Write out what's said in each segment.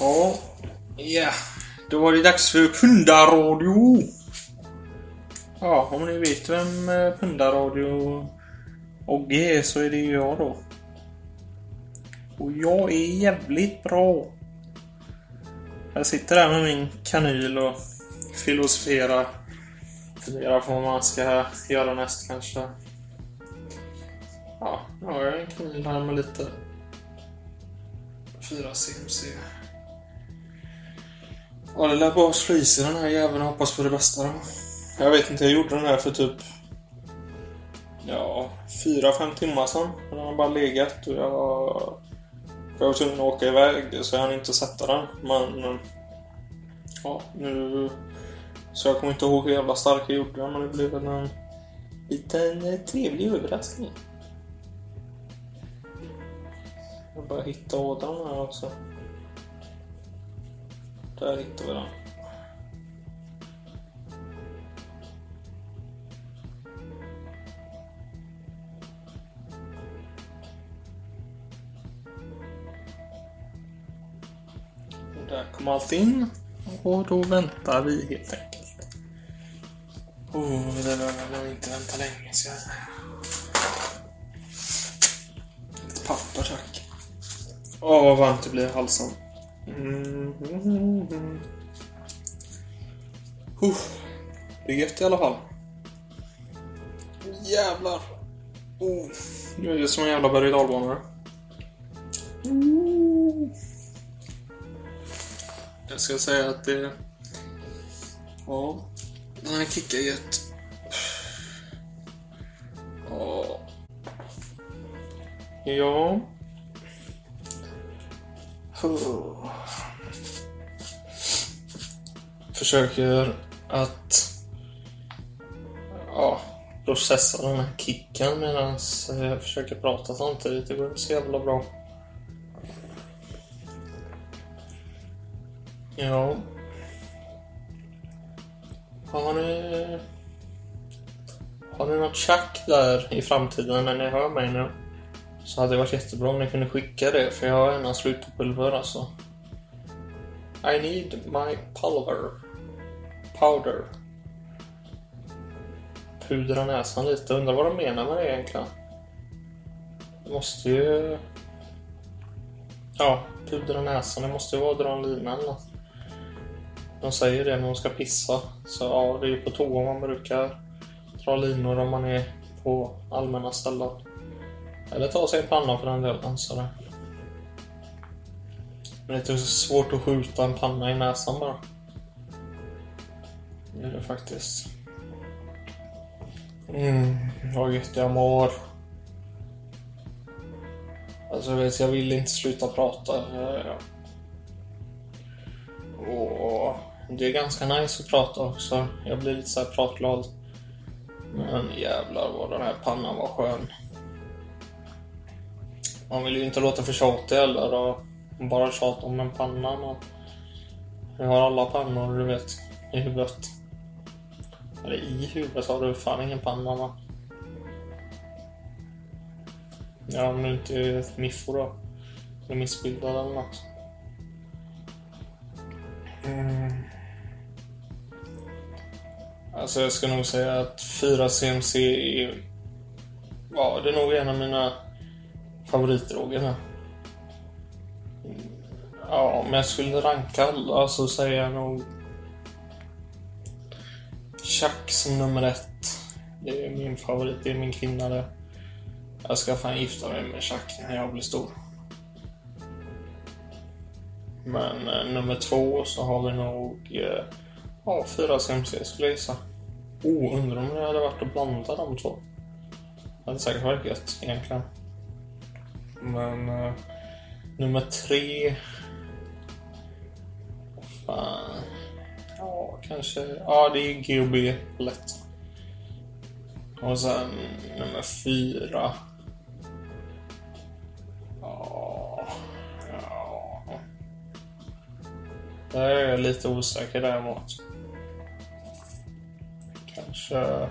Ja. Ja. Då var det dags för Pundaradio. Ja, om ni vet vem eh, och Ogge är så är det ju jag då. Och jag är jävligt bra. Jag sitter där med min kanyl och filosoferar. Funderar på vad man ska göra näst kanske. Ja, nu har jag en kanyl här med lite 4 CMC. Ja, det lär bara slå i sig den här jäveln och hoppas på det bästa då. Jag vet inte, jag gjorde den här för typ... Ja, 4-5 timmar sedan. Den har bara legat och jag... Jag var tvungen att åka iväg så jag hann inte sätta den. Men... Ja, nu... Så jag kommer inte ihåg hur jävla stark jag gjorde den, men det blev väl en liten eh, trevlig överraskning. Jag bara hitta ådran här också. Där hittar vi den. Och där kom allt in. Och då väntar vi helt enkelt. Oh, det behöver man inte vänta länge. ska jag... Lite papper tack. Åh, vad varmt det blir i halsen. Mm. Uh, det är gött i alla fall. Jävlar. Oh. Nu är det som en jävla berg och. Uh. Jag ska säga att det... Ja, den här kickar gött. Ja. Ja. Oh. Försöker att ja, processa den här kicken medan eh, jag försöker prata samtidigt. Det går inte så jävla bra. Ja. Har ni... Har ni något tjack där i framtiden när ni hör mig nu? Så hade det varit jättebra om ni kunde skicka det, för jag har ena slut på pulver alltså. I need my pulver. Powder. Pudra näsan lite. Undrar vad de menar med det egentligen. Det måste ju... Ja, pudra näsan. Det måste ju vara att dra en lina eller något. De säger det när de ska pissa. Så ja, det är ju på toa man brukar dra linor om man är på allmänna ställen. Eller ta sig en panna för den delen. Så det. Men det är inte så svårt att skjuta en panna i näsan bara. Det är det faktiskt. Mm, vad gött jag mår. Alltså jag vet, jag vill inte sluta prata. Och det är ganska nice att prata också. Jag blir lite så här pratglad. Men jävlar vad den här pannan var skön. Man vill ju inte låta för tjatig heller och bara tjata om en panna. Men jag har alla pannor du vet i huvudet. Eller i huvudet har du fan ingen panna va? Ja, om du inte är miffo då. Eller missbildad eller något. Mm. Alltså jag ska nog säga att 4 CMC är... Ja, det är nog en av mina favoritdroger här. Mm. Ja, om jag skulle ranka alla så säger jag nog Chuck som nummer ett. Det är min favorit, det är min kvinna det. Jag ska fan gifta mig med Chuck när jag blir stor. Men eh, nummer två så har vi nog eh, ja, fyra CMC skulle jag gissa. Oh, undrar om det hade varit att blanda de två. Det hade säkert varit gött egentligen. Men eh, nummer tre... Fan. Ja, kanske... Ja, det är GB. lätt. Och sen nummer fyra. Ja... Ja... Där är jag lite osäker däremot. Kanske...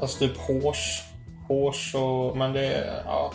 Alltså typ hårs. Hårs och... Men det är... Ja.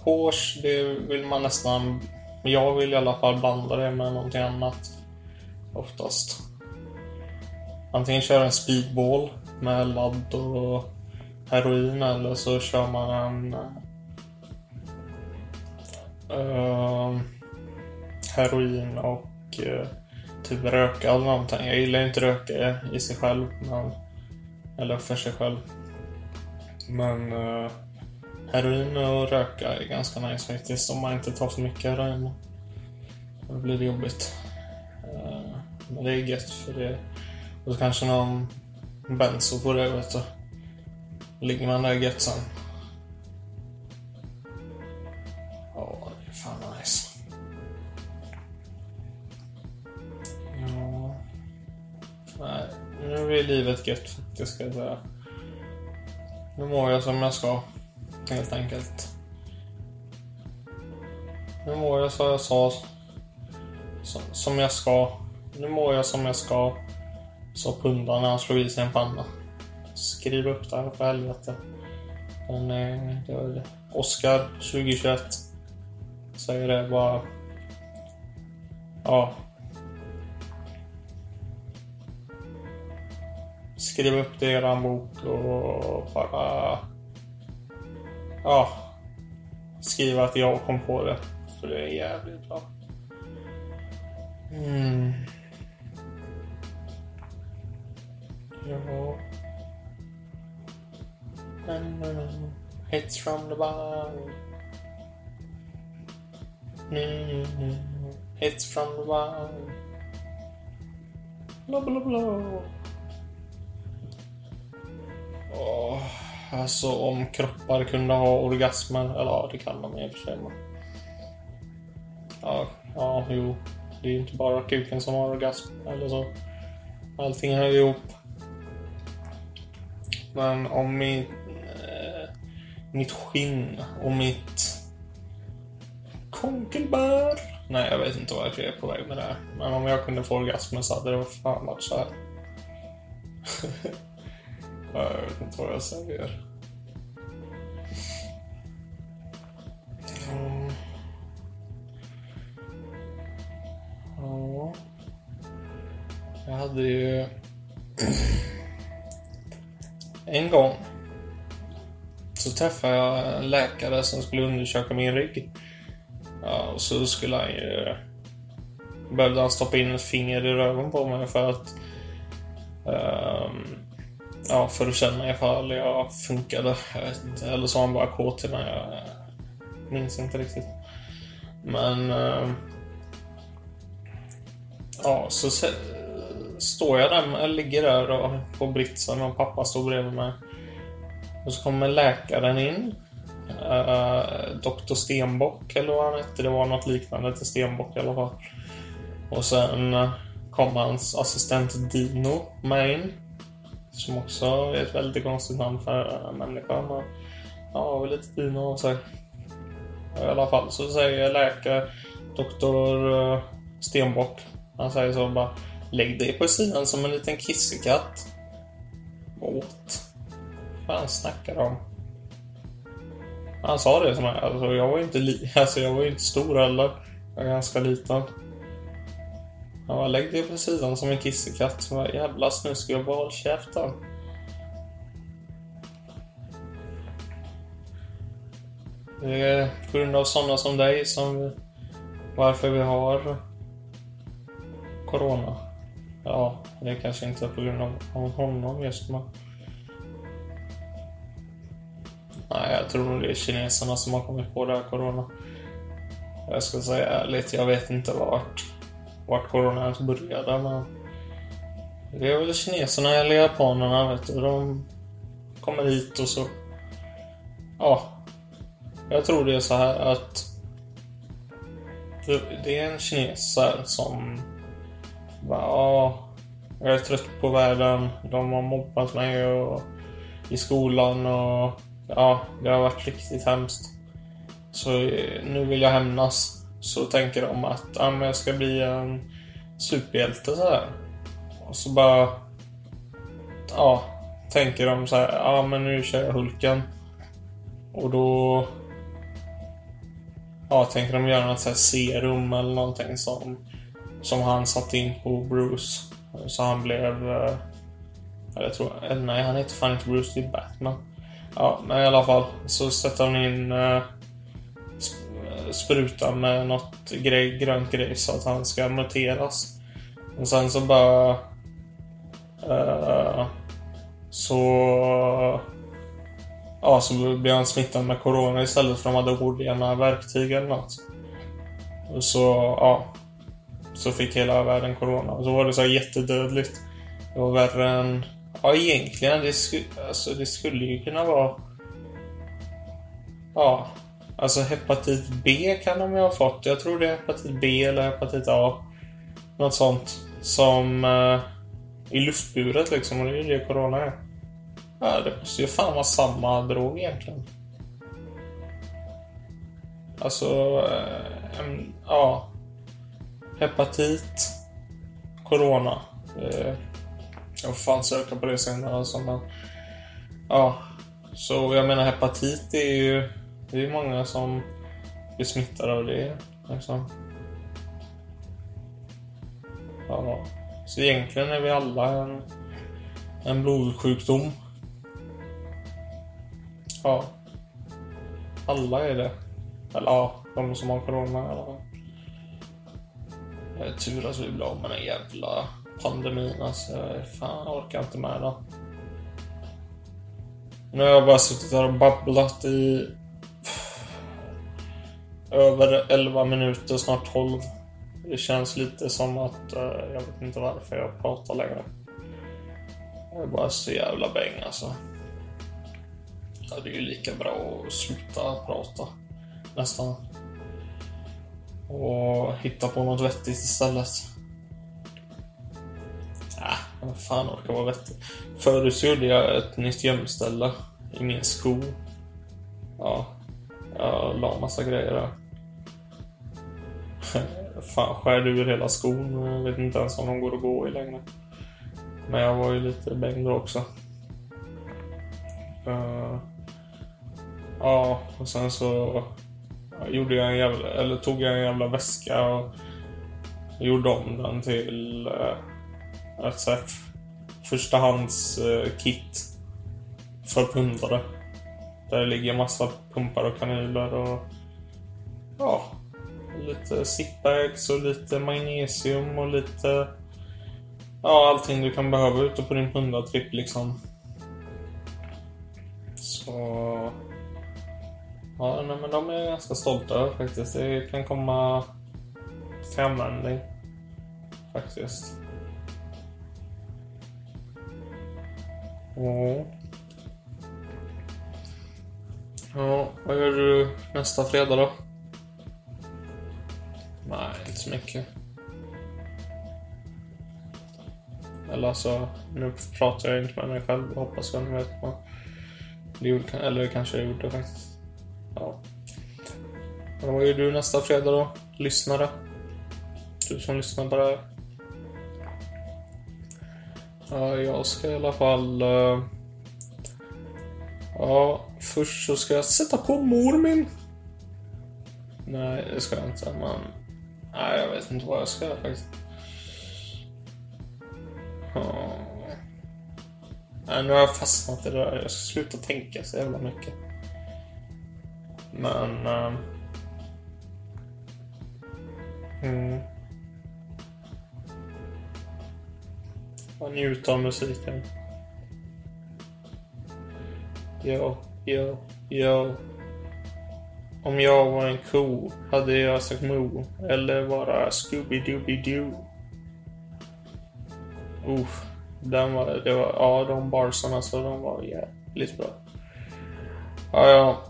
Hårs, det vill man nästan jag vill i alla fall blanda det med någonting annat. Oftast. Antingen köra en speedball med ladd och heroin eller så kör man en uh, heroin och uh, typ röka eller någonting. Jag gillar inte röka i sig själv. Men, eller för sig själv. Men uh, heroin och röka är ganska nice faktiskt. Om man inte tar för mycket heroin. Då blir det jobbigt. Men det är gött för det. Och så kanske någon benzo på det vet du. Ligger man där gött sen. Ja, det är fan nice. Ja. Nej, nu är livet gött faktiskt ska jag säga. Nu mår jag som jag ska. Helt enkelt. Nu mår jag som jag sa. Som jag ska. Nu mår jag som jag ska. Sa pundaren när han slog i sig en panna. Skriv upp det här för helvete. Men eh, det var det. Oscar 2021. Säger det bara. Ja. Skriv upp det i eran bok och bara... Ja. Skriv att jag kom på det. För det är jävligt bra. Mm. Ja. Hits from the bar. Hits from the bar. Bla bla bla. Oh, alltså om kroppar kunde ha orgasmer. Eller ja, det kan de i och för sig. Men... Ja, ja, jo. Det är ju inte bara kuken som har orgasm. Eller så. Allting hör ihop. Men om min eh, mitt skinn och mitt konkelbär. Nej, jag vet inte vart jag är på väg med det här. Men om jag kunde få orgasmen så hade det fan varit så här. jag vet inte vad jag säger. Mm. Ja. Jag hade ju en gång så träffade jag en läkare som skulle undersöka min rygg. Ja, och så skulle han ju... Behövde han stoppa in ett finger i röven på mig för att... Um, ja, för att känna ifall jag funkade. Jag vet inte. Eller så var han bara kåt till mig. Jag minns inte riktigt. Men... Um, ja, så står jag där, jag ligger där och, på britsen och pappa står bredvid mig. Och så kommer läkaren in. Eh, uh, Dr Stenbock eller vad han hette. Det var något liknande till Stenbock i alla fall. Och sen eh, uh, kom hans assistent Dino med in. Som också är ett väldigt konstigt namn för en människa. Men, ja, lite Dino och så. I alla fall så säger läkare Dr uh, Stenbock. Han säger så bara Lägg dig på sidan som en liten kissekatt. What? fan snackar de om? Han sa det som alltså jag var inte li alltså jag var inte stor heller. Jag var ganska liten. Han bara, lägg dig på sidan som en kissekatt. Så bara, jävla snuskgubbe, håll käften. Det är på grund av sådana som dig som varför vi har Corona. Ja, det är kanske inte på grund av honom just men Nej, jag tror nog det är kineserna som har kommit på det här corona. Jag ska säga ärligt, jag vet inte vart, vart corona ens började, men... Det är väl kineserna eller japanerna, vet du. De kommer hit och så... Ja. Jag tror det är så här att... Det är en kines som... Ja, jag är trött på världen. De har mobbat mig och, i skolan och ja, det har varit riktigt hemskt. Så eh, nu vill jag hämnas. Så tänker de att ja, men jag ska bli en superhjälte så här. Och så bara... Ja, tänker de så här, ja men nu kör jag Hulken. Och då... Ja, tänker de göra något så här serum eller någonting som, som han satte in på Bruce. Så han blev... eh, Eller jag tror... eller Nej, han heter fan inte Bruce, det är Batman. Ja, men i alla fall. Så sätter han in eh, sp- eh, sprutan med något grej, grönt grej så att han ska muteras. Och sen så bara... eh, så... Ja, så blev han smittad med Corona istället för de hade orena verktyg eller något. Och så, ja. Så fick hela världen Corona. Och så var det så här jättedödligt. Det var värre än... Ja, egentligen. Det, sku, alltså, det skulle ju kunna vara... Ja. Alltså hepatit B kan de ju ha fått. Jag tror det är hepatit B eller hepatit A. Något sånt. Som... Eh, I luftburet liksom. Och det är ju det Corona är. Ja, det måste ju fan vara samma drog egentligen. Alltså... Eh, en, ja. Hepatit. Corona. Eh, jag får fan söka på det senare alltså, men... Ja. Så jag menar hepatit är ju... Det är ju många som blir smittade av det. Liksom. Ja. Så egentligen är vi alla en, en blodsjukdom. Ja. Alla är det. Eller ja, de som har corona i alla fall. Det tur att vi blir av med den jävla pandemin alltså. Fan, jag orkar inte med den. Nu har jag bara suttit här och babblat i över 11 minuter, snart 12. Det känns lite som att eh, jag vet inte varför jag pratar längre. Jag är bara så jävla bäng alltså. Ja, det är ju lika bra att sluta prata. Nästan. Och hitta på något vettigt istället. Äh, vad fan orkar vara vettig? Förut så gjorde jag ett nytt gömställe i min sko. Ja, jag la massa grejer där. Fan, skär ur hela skon. och Jag vet inte ens om de går att gå i längre. Men jag var ju lite bäng då också. Uh, ja, och sen så gjorde jag en jävla, eller tog jag en jävla väska och gjorde om den till eh, ett så här förstahands-kit eh, för pumpare. Där det ligger massa pumpar och kanyler och ja, lite zipbags och lite magnesium och lite ja, allting du kan behöva ute på din pundartripp liksom. Så Ja, nej, men de är jag ganska stolta över faktiskt. Det kan komma till användning. Faktiskt. Ja. Ja, vad gör du nästa fredag då? Nej, inte så mycket. Eller alltså, nu pratar jag inte med mig själv hoppas jag ni vet vad. Det gjorde, eller kanske jag gjorde faktiskt. Ja. Men vad gör du nästa fredag då? Lyssnare? Du som lyssnar på det här. Ja, jag ska i alla fall... Eh, ja, först så ska jag sätta på mor min. Nej, det ska jag inte, men... Nej, jag vet inte vad jag ska göra faktiskt. Ja. Nej, nu har jag fastnat i det där. Jag ska sluta tänka så jävla mycket. Men... ehm, mm. Jag njuter av musiken. Jo, jo, jo. Om jag var en ko hade jag sagt mo. Eller vara Scooby-Dooby-Doo. Uff. Den var, det var, ja, de barsarna så de var jävligt bra. Ja, ja.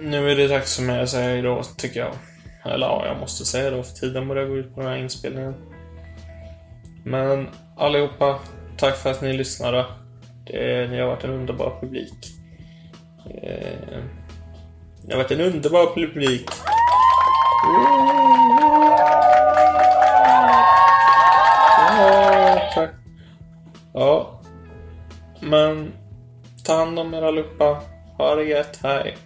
Nu är det dags för mig att säga hejdå, tycker jag. Eller ja, jag måste säga då, för tiden börjar gå ut på den här inspelningen. Men allihopa, tack för att ni lyssnade. Det, ni har varit en underbar publik. Eh, ni har varit en underbar publik. Ja, tack. Ja. Men ta hand om er allihopa. Ha det gött. Hej.